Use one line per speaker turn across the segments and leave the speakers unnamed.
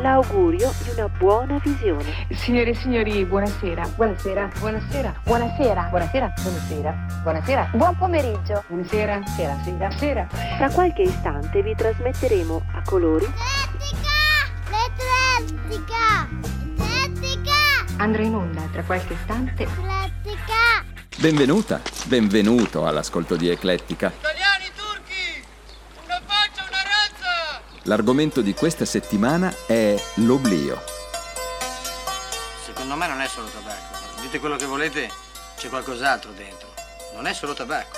l'augurio di una buona visione.
Signore e signori, buonasera.
Buonasera.
Buonasera.
Buonasera. Buonasera.
Buonasera.
Buonasera.
Buon pomeriggio.
Buonasera.
Sera.
Sera.
Sera.
Tra qualche istante vi trasmetteremo a colori
L'Eclettica! L'Eclettica!
Andrà in onda tra qualche istante.
L'Eclettica!
Benvenuta, benvenuto all'ascolto di Eclettica.
Italiani, turchi! Una faccia, una razza!
L'argomento di questa settimana è l'oblio.
Secondo me non è solo tabacco. Dite quello che volete, c'è qualcos'altro dentro. Non è solo tabacco.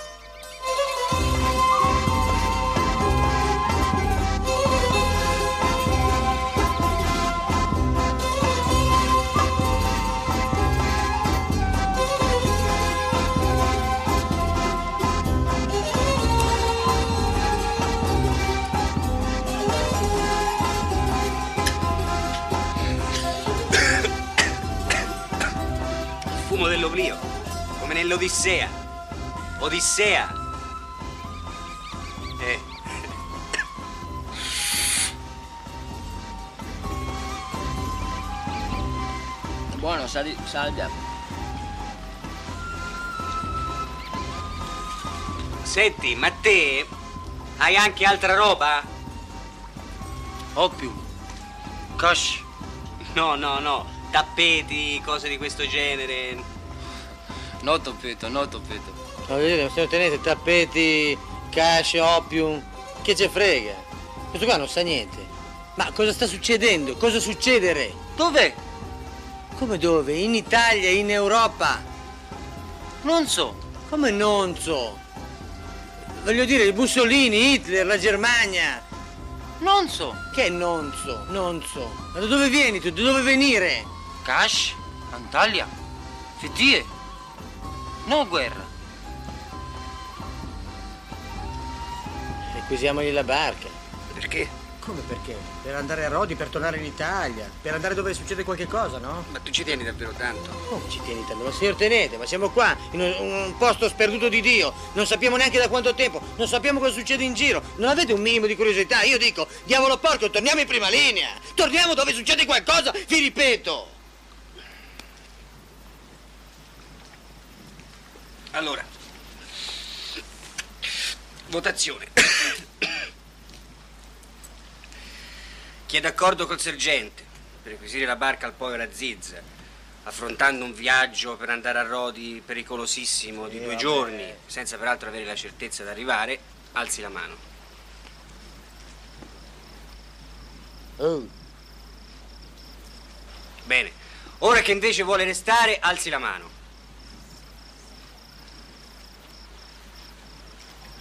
Fumo dell'oblio, come nell'Odissea. Odissea. Eh.
Buono, sa di salvia.
Senti, ma te hai anche altra roba?
Opium. Kosh.
No, no, no. Tappeti, cose di questo genere.
No tappeto, no tappeto. Ma vedete, se ottenete tappeti, cash, opium, che ce frega? Questo qua non sa niente. Ma cosa sta succedendo? Cosa succedere? Dove? Come dove? In Italia, in Europa. Non so. Come non so? Voglio dire, Mussolini, Hitler, la Germania. Non so. Che non so? Non so. Ma da dove vieni tu? Da dove venire? Cash, Antalya, Fettie. No guerra. Requisiamogli la barca.
Perché?
Come perché? Per andare a Rodi, per tornare in Italia, per andare dove succede qualche cosa, no?
Ma tu ci tieni davvero tanto?
Come ci tieni tanto? Ma signor Tenente, ma siamo qua, in un, un posto sperduto di Dio, non sappiamo neanche da quanto tempo, non sappiamo cosa succede in giro, non avete un minimo di curiosità? Io dico, diavolo porco, torniamo in prima linea, torniamo dove succede qualcosa, vi ripeto!
Allora. Votazione. Chi è d'accordo col sergente per requisire la barca al povero Aziz, affrontando un viaggio per andare a Rodi pericolosissimo di
Eh,
due
vabbè.
giorni, senza peraltro avere la certezza di arrivare, alzi la mano.
Oh,
Bene. Ora che invece vuole restare, alzi la mano.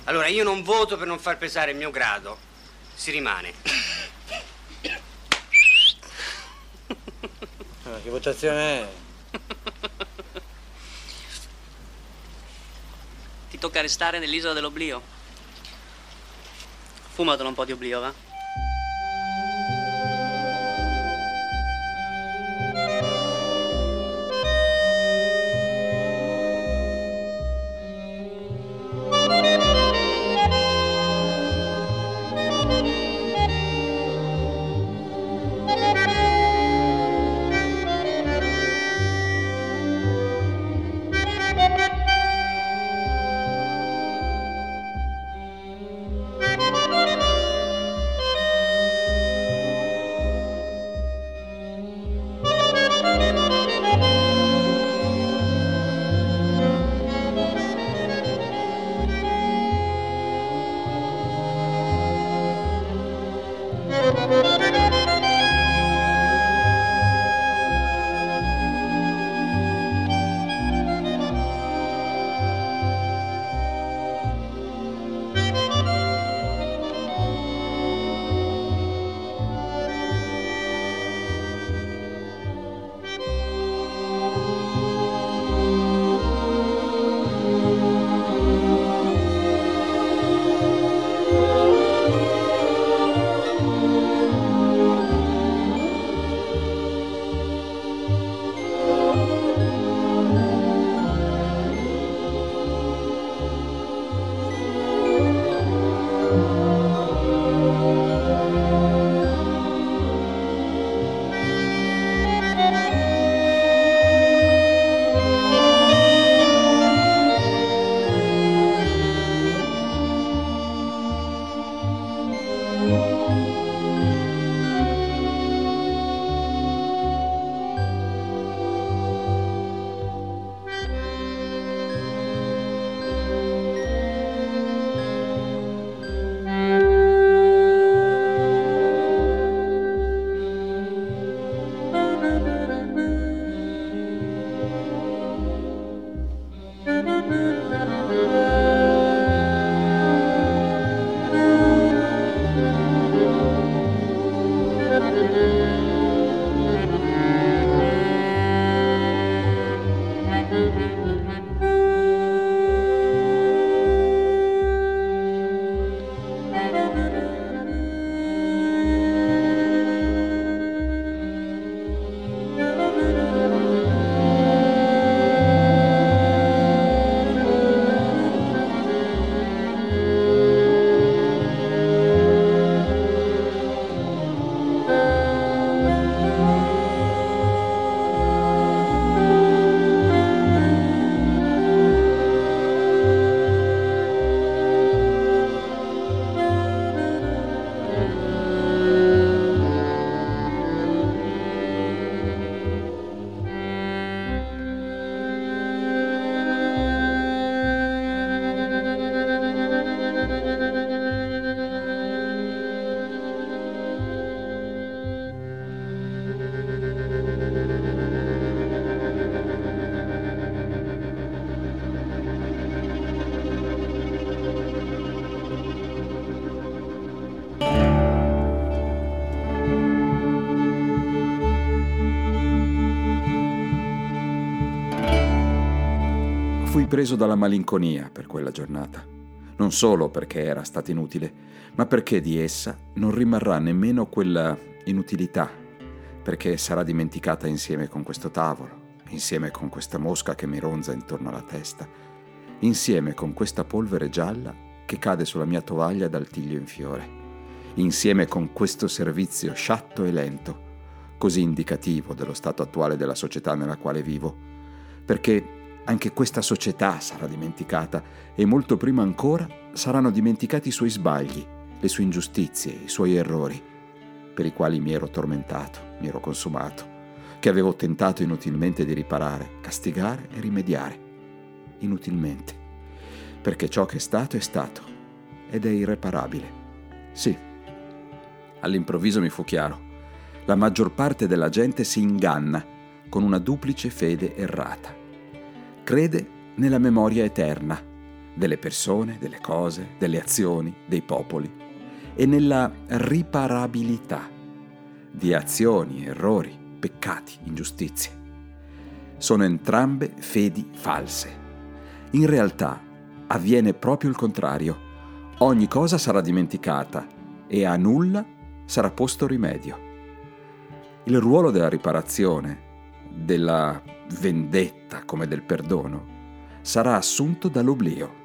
Allora, io non voto per non far pesare il mio grado. Si rimane.
ma che votazione è?
Ti tocca restare nell'isola dell'oblio. Fumatelo un po' di oblio, va?
Preso dalla malinconia per quella giornata. Non solo perché era stata inutile, ma perché di essa non rimarrà nemmeno quella inutilità, perché sarà dimenticata insieme con questo tavolo, insieme con questa mosca che mi ronza intorno alla testa, insieme con questa polvere gialla che cade sulla mia tovaglia dal tiglio in fiore, insieme con questo servizio sciatto e lento, così indicativo dello stato attuale della società nella quale vivo, perché anche questa società sarà dimenticata e molto prima ancora saranno dimenticati i suoi sbagli, le sue ingiustizie, i suoi errori, per i quali mi ero tormentato, mi ero consumato, che avevo tentato inutilmente di riparare, castigare e rimediare. Inutilmente. Perché ciò che è stato è stato ed è irreparabile. Sì. All'improvviso mi fu chiaro. La maggior parte della gente si inganna con una duplice fede errata. Crede nella memoria eterna delle persone, delle cose, delle azioni, dei popoli e nella riparabilità di azioni, errori, peccati, ingiustizie. Sono entrambe fedi false. In realtà avviene proprio il contrario. Ogni cosa sarà dimenticata e a nulla sarà posto rimedio. Il ruolo della riparazione, della vendetta come del perdono, sarà assunto dall'oblio.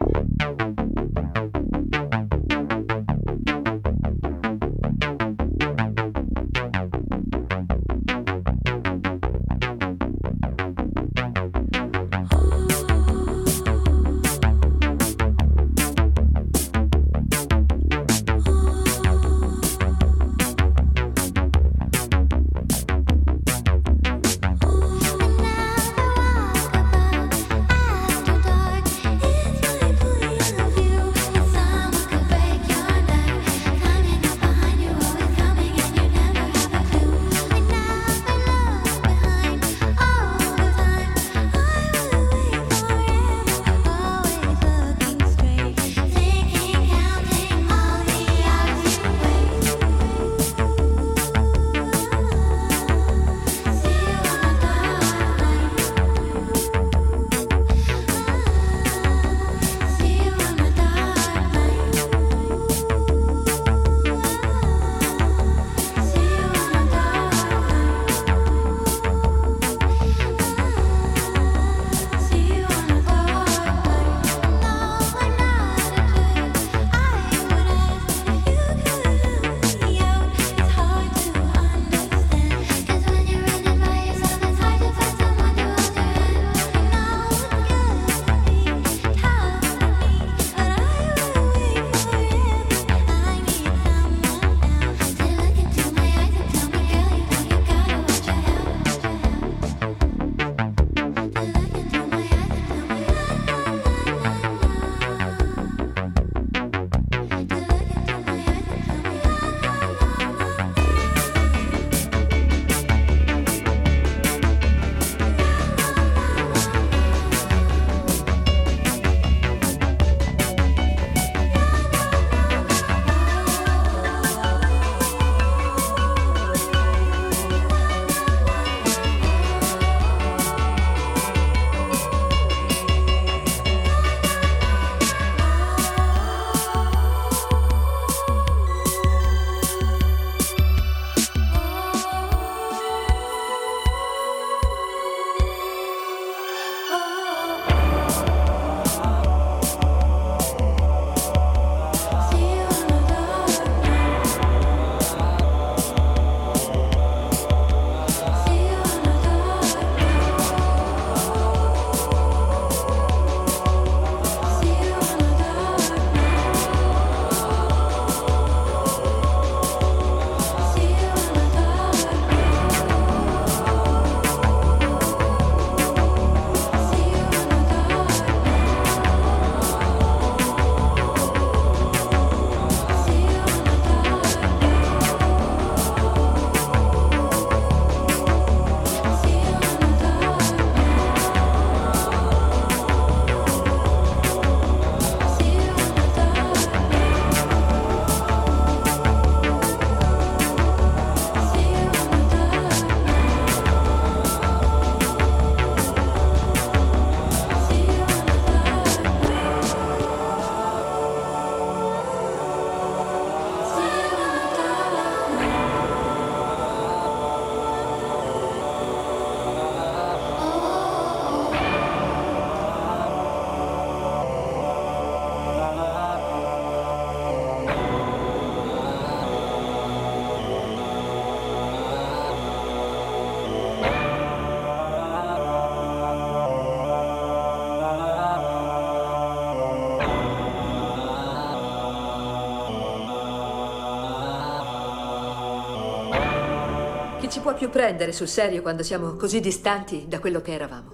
Può più prendere sul serio quando siamo così distanti da quello che eravamo.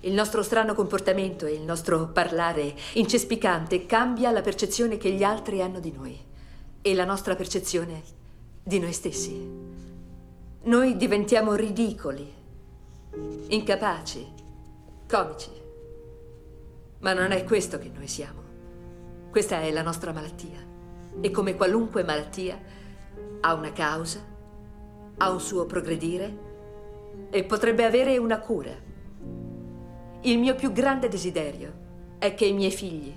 Il nostro strano comportamento e il nostro parlare incespicante cambia la percezione che gli altri hanno di noi e la nostra percezione di noi stessi. Noi diventiamo ridicoli, incapaci, comici. Ma non è questo che noi siamo. Questa è la nostra malattia. E come qualunque malattia ha una causa, ha un suo progredire e potrebbe avere una cura. Il mio più grande desiderio è che i miei figli,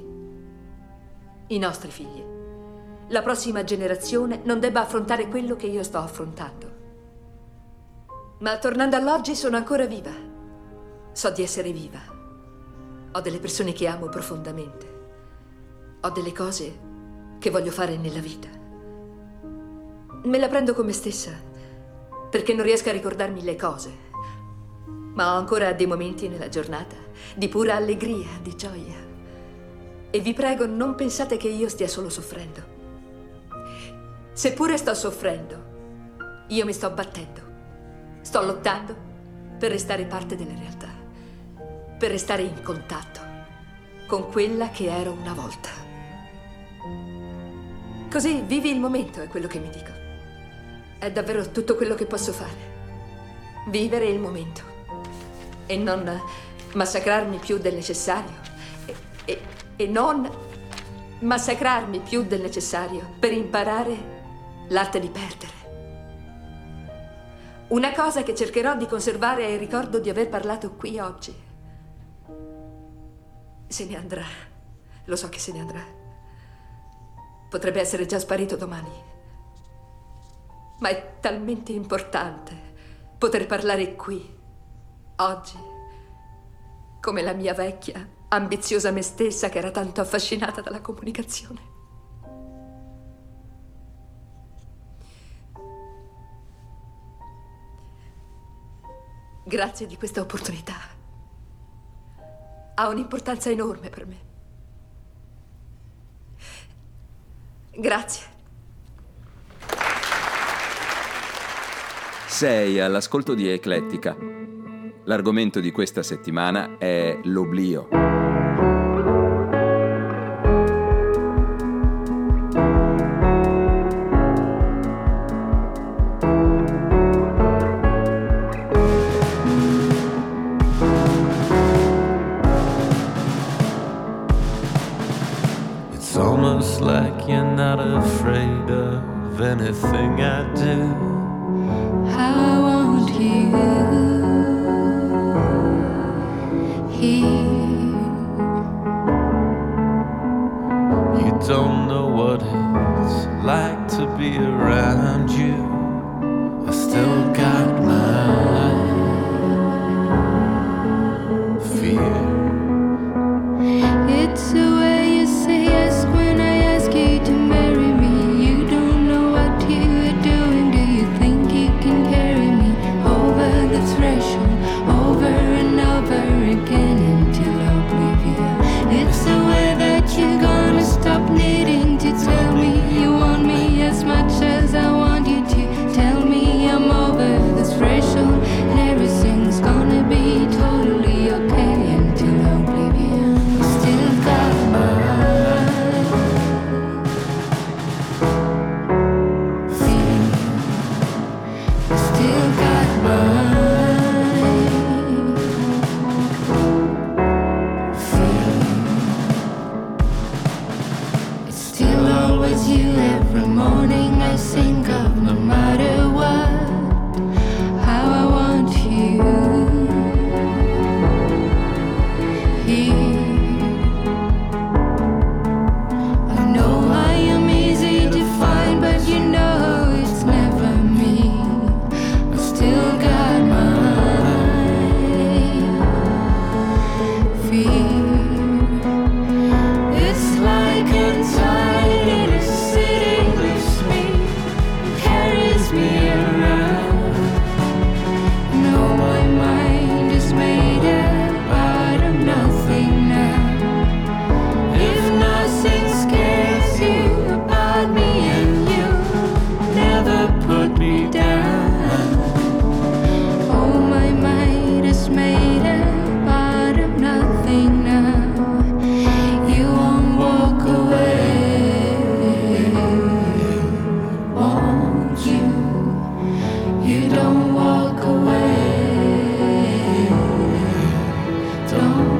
i nostri figli, la prossima generazione non debba affrontare quello che io sto affrontando. Ma tornando all'oggi sono ancora viva. So di essere viva. Ho delle persone che amo profondamente. Ho delle cose che voglio fare nella vita. Me la prendo con me stessa perché non riesco a ricordarmi le cose ma ho ancora dei momenti nella giornata di pura allegria, di gioia. E vi prego, non pensate che io stia solo soffrendo. Seppure sto soffrendo, io mi sto battendo. Sto lottando per restare parte della realtà, per restare in contatto con quella che ero una volta. Così vivi il momento, è quello che mi dico. È davvero tutto quello che posso fare. Vivere il momento e non massacrarmi più del necessario e, e, e non massacrarmi più del necessario per imparare l'arte di perdere. Una cosa che cercherò di conservare è il ricordo di aver parlato qui oggi. Se ne andrà. Lo so che se ne andrà. Potrebbe essere già sparito domani. Ma è talmente importante poter parlare qui Oggi, come la mia vecchia, ambiziosa me stessa che era tanto affascinata dalla comunicazione. Grazie di questa opportunità. Ha un'importanza enorme per me. Grazie.
Sei all'ascolto di Eclettica L'argomento di questa settimana è l'oblio.
Don't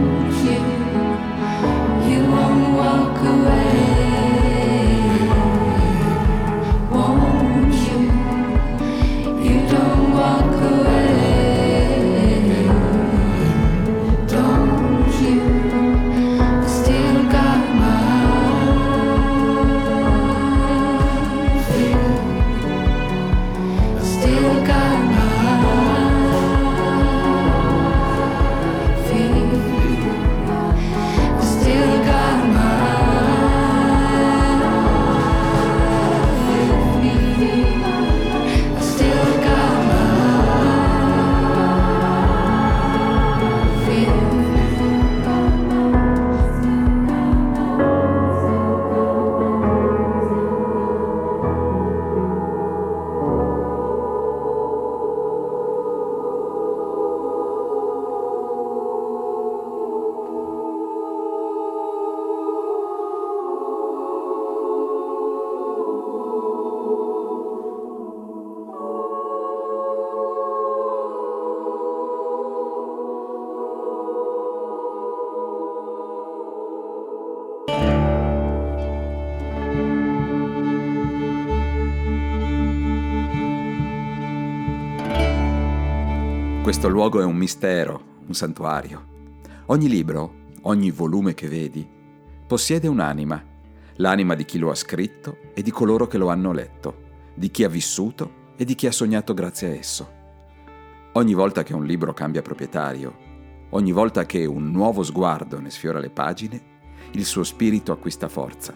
Questo luogo è un mistero, un santuario. Ogni libro, ogni volume che vedi, possiede un'anima, l'anima di chi lo ha scritto e di coloro che lo hanno letto, di chi ha vissuto e di chi ha sognato grazie a esso. Ogni volta che un libro cambia proprietario, ogni volta che un nuovo sguardo ne sfiora le pagine, il suo spirito acquista forza.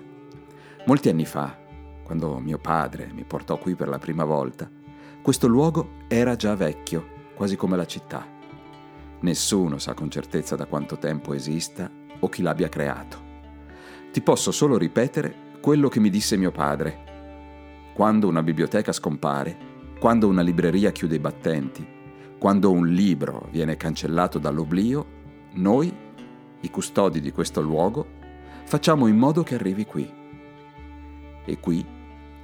Molti anni fa, quando mio padre mi portò qui per la prima volta, questo luogo era già vecchio, quasi come la città. Nessuno sa con certezza da quanto tempo esista o chi l'abbia creato. Ti posso solo ripetere quello che mi disse mio padre. Quando una biblioteca scompare, quando una libreria chiude i battenti, quando un libro viene cancellato dall'oblio, noi, i custodi di questo luogo, facciamo in modo che arrivi qui. E qui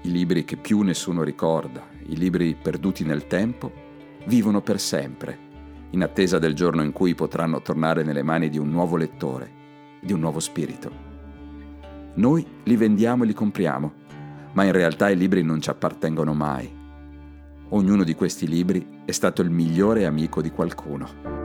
i libri che più nessuno ricorda, i libri perduti nel tempo, vivono per sempre, in attesa del giorno in cui potranno tornare nelle mani di un nuovo lettore, di un nuovo spirito. Noi li vendiamo e li compriamo, ma in realtà i libri non ci appartengono mai. Ognuno di questi libri è stato il migliore amico di qualcuno.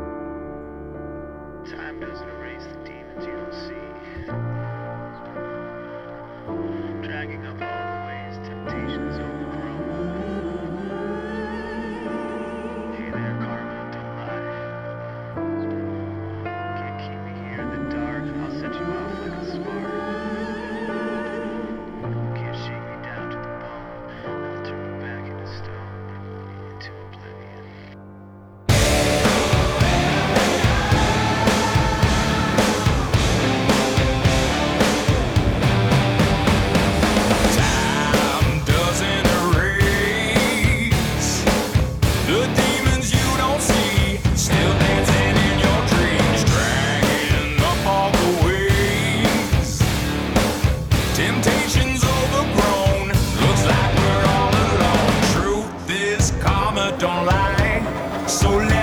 So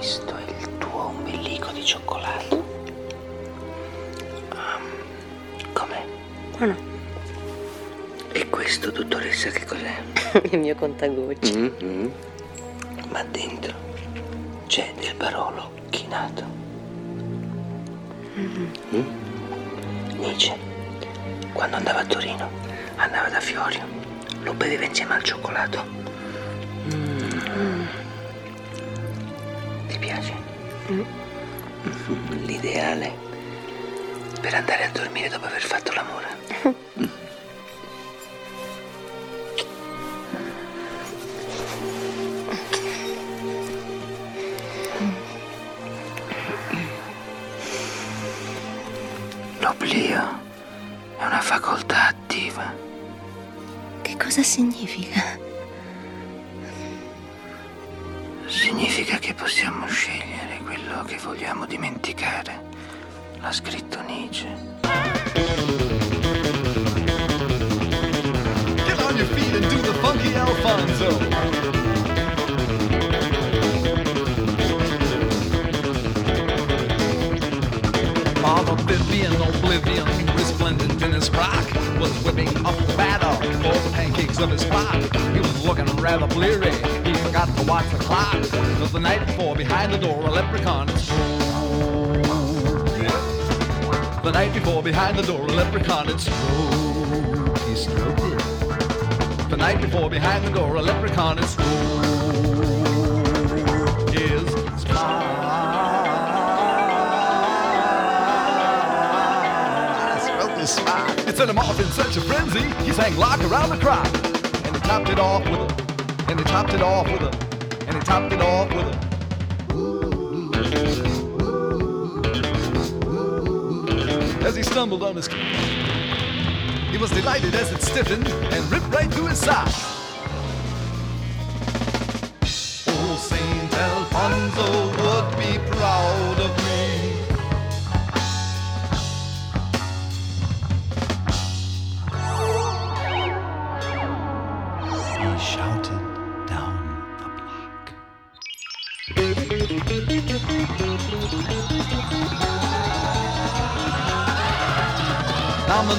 Questo è il tuo ombelico di cioccolato. Ah, com'è?
Buono.
E questo, dottoressa, che cos'è?
Il mio contagocci.
Mm-hmm. Ma dentro c'è del barolo chinato. Mm? Nietzsche, quando andava a Torino, andava da Fiorio, lo beveva insieme al cioccolato. L'ideale per andare a dormire dopo aver fatto l'amore. L'oblio è una facoltà attiva.
Che cosa significa?
Significa che possiamo scegliere quello che vogliamo dimenticare. L'ha scritto Nietzsche.
Get on your feet and do the funky Alfonso. Vivian, oblivion, resplendent in his frock, was whipping up batter for the pancakes of his flock. He was looking rather bleary. Forgot to watch the clock. Cause the night before, behind the door, a leprechaun. The night before, behind the door, a leprechaun had strode. He it. The night before, behind the door, a leprechaun had strode. His spies. Felt the spy. It set him off in such a frenzy. He sang lock around the clock. And he topped it off with a. And he topped it off with a. And he topped it off with a. As he stumbled on his. He was delighted as it stiffened and ripped right through his side. Oh, Saint Alfonso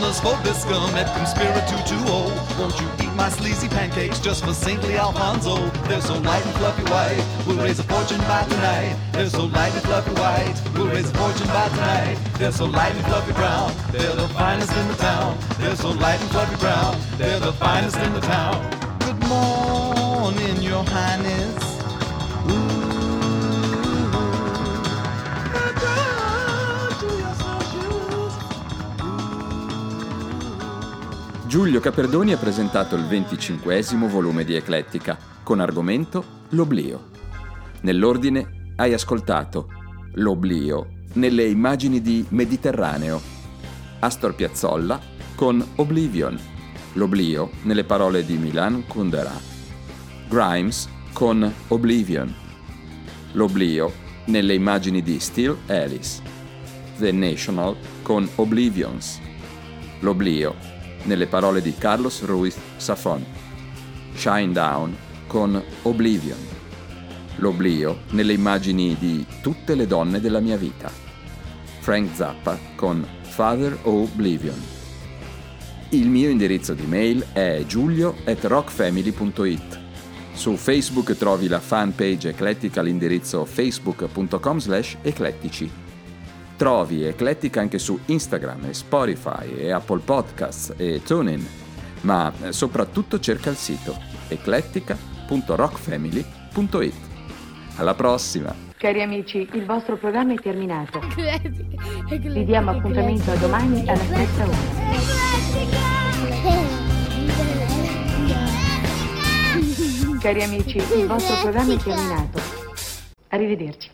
Nominus vobiscum et conspiritu tuo. Oh. Won't you eat my sleazy pancakes just for saintly Alfonso? They're so light and fluffy white, we'll raise a fortune by tonight. They're so light and fluffy white, we'll raise a fortune by tonight. They're so light and fluffy brown, they're the finest in the town. They're so light and fluffy brown, they're the finest in the town. Good morning, your highness.
Giulio Caperdoni ha presentato il 25 volume di Eclettica, con argomento L'oblio. Nell'ordine hai ascoltato L'oblio nelle immagini di Mediterraneo, Astor Piazzolla con Oblivion, L'oblio nelle parole di Milan Kundera, Grimes con Oblivion, L'oblio nelle immagini di Still Alice, The National con Oblivions, L'oblio nelle parole di Carlos Ruiz Safon, Shine Down con Oblivion, L'oblio nelle immagini di Tutte le donne della mia vita, Frank Zappa con Father Oblivion. Il mio indirizzo di mail è giulio at rockfamily.it. Su Facebook trovi la fanpage eclettica all'indirizzo facebook.com slash eclettici. Trovi Eclettica anche su Instagram e Spotify e Apple Podcasts e TuneIn, ma soprattutto cerca il sito eclettica.rockfamily.it. Alla prossima!
Cari amici, il vostro programma è terminato. Vi diamo appuntamento a domani alla stessa ora. Cari amici, il vostro programma è terminato. Arrivederci.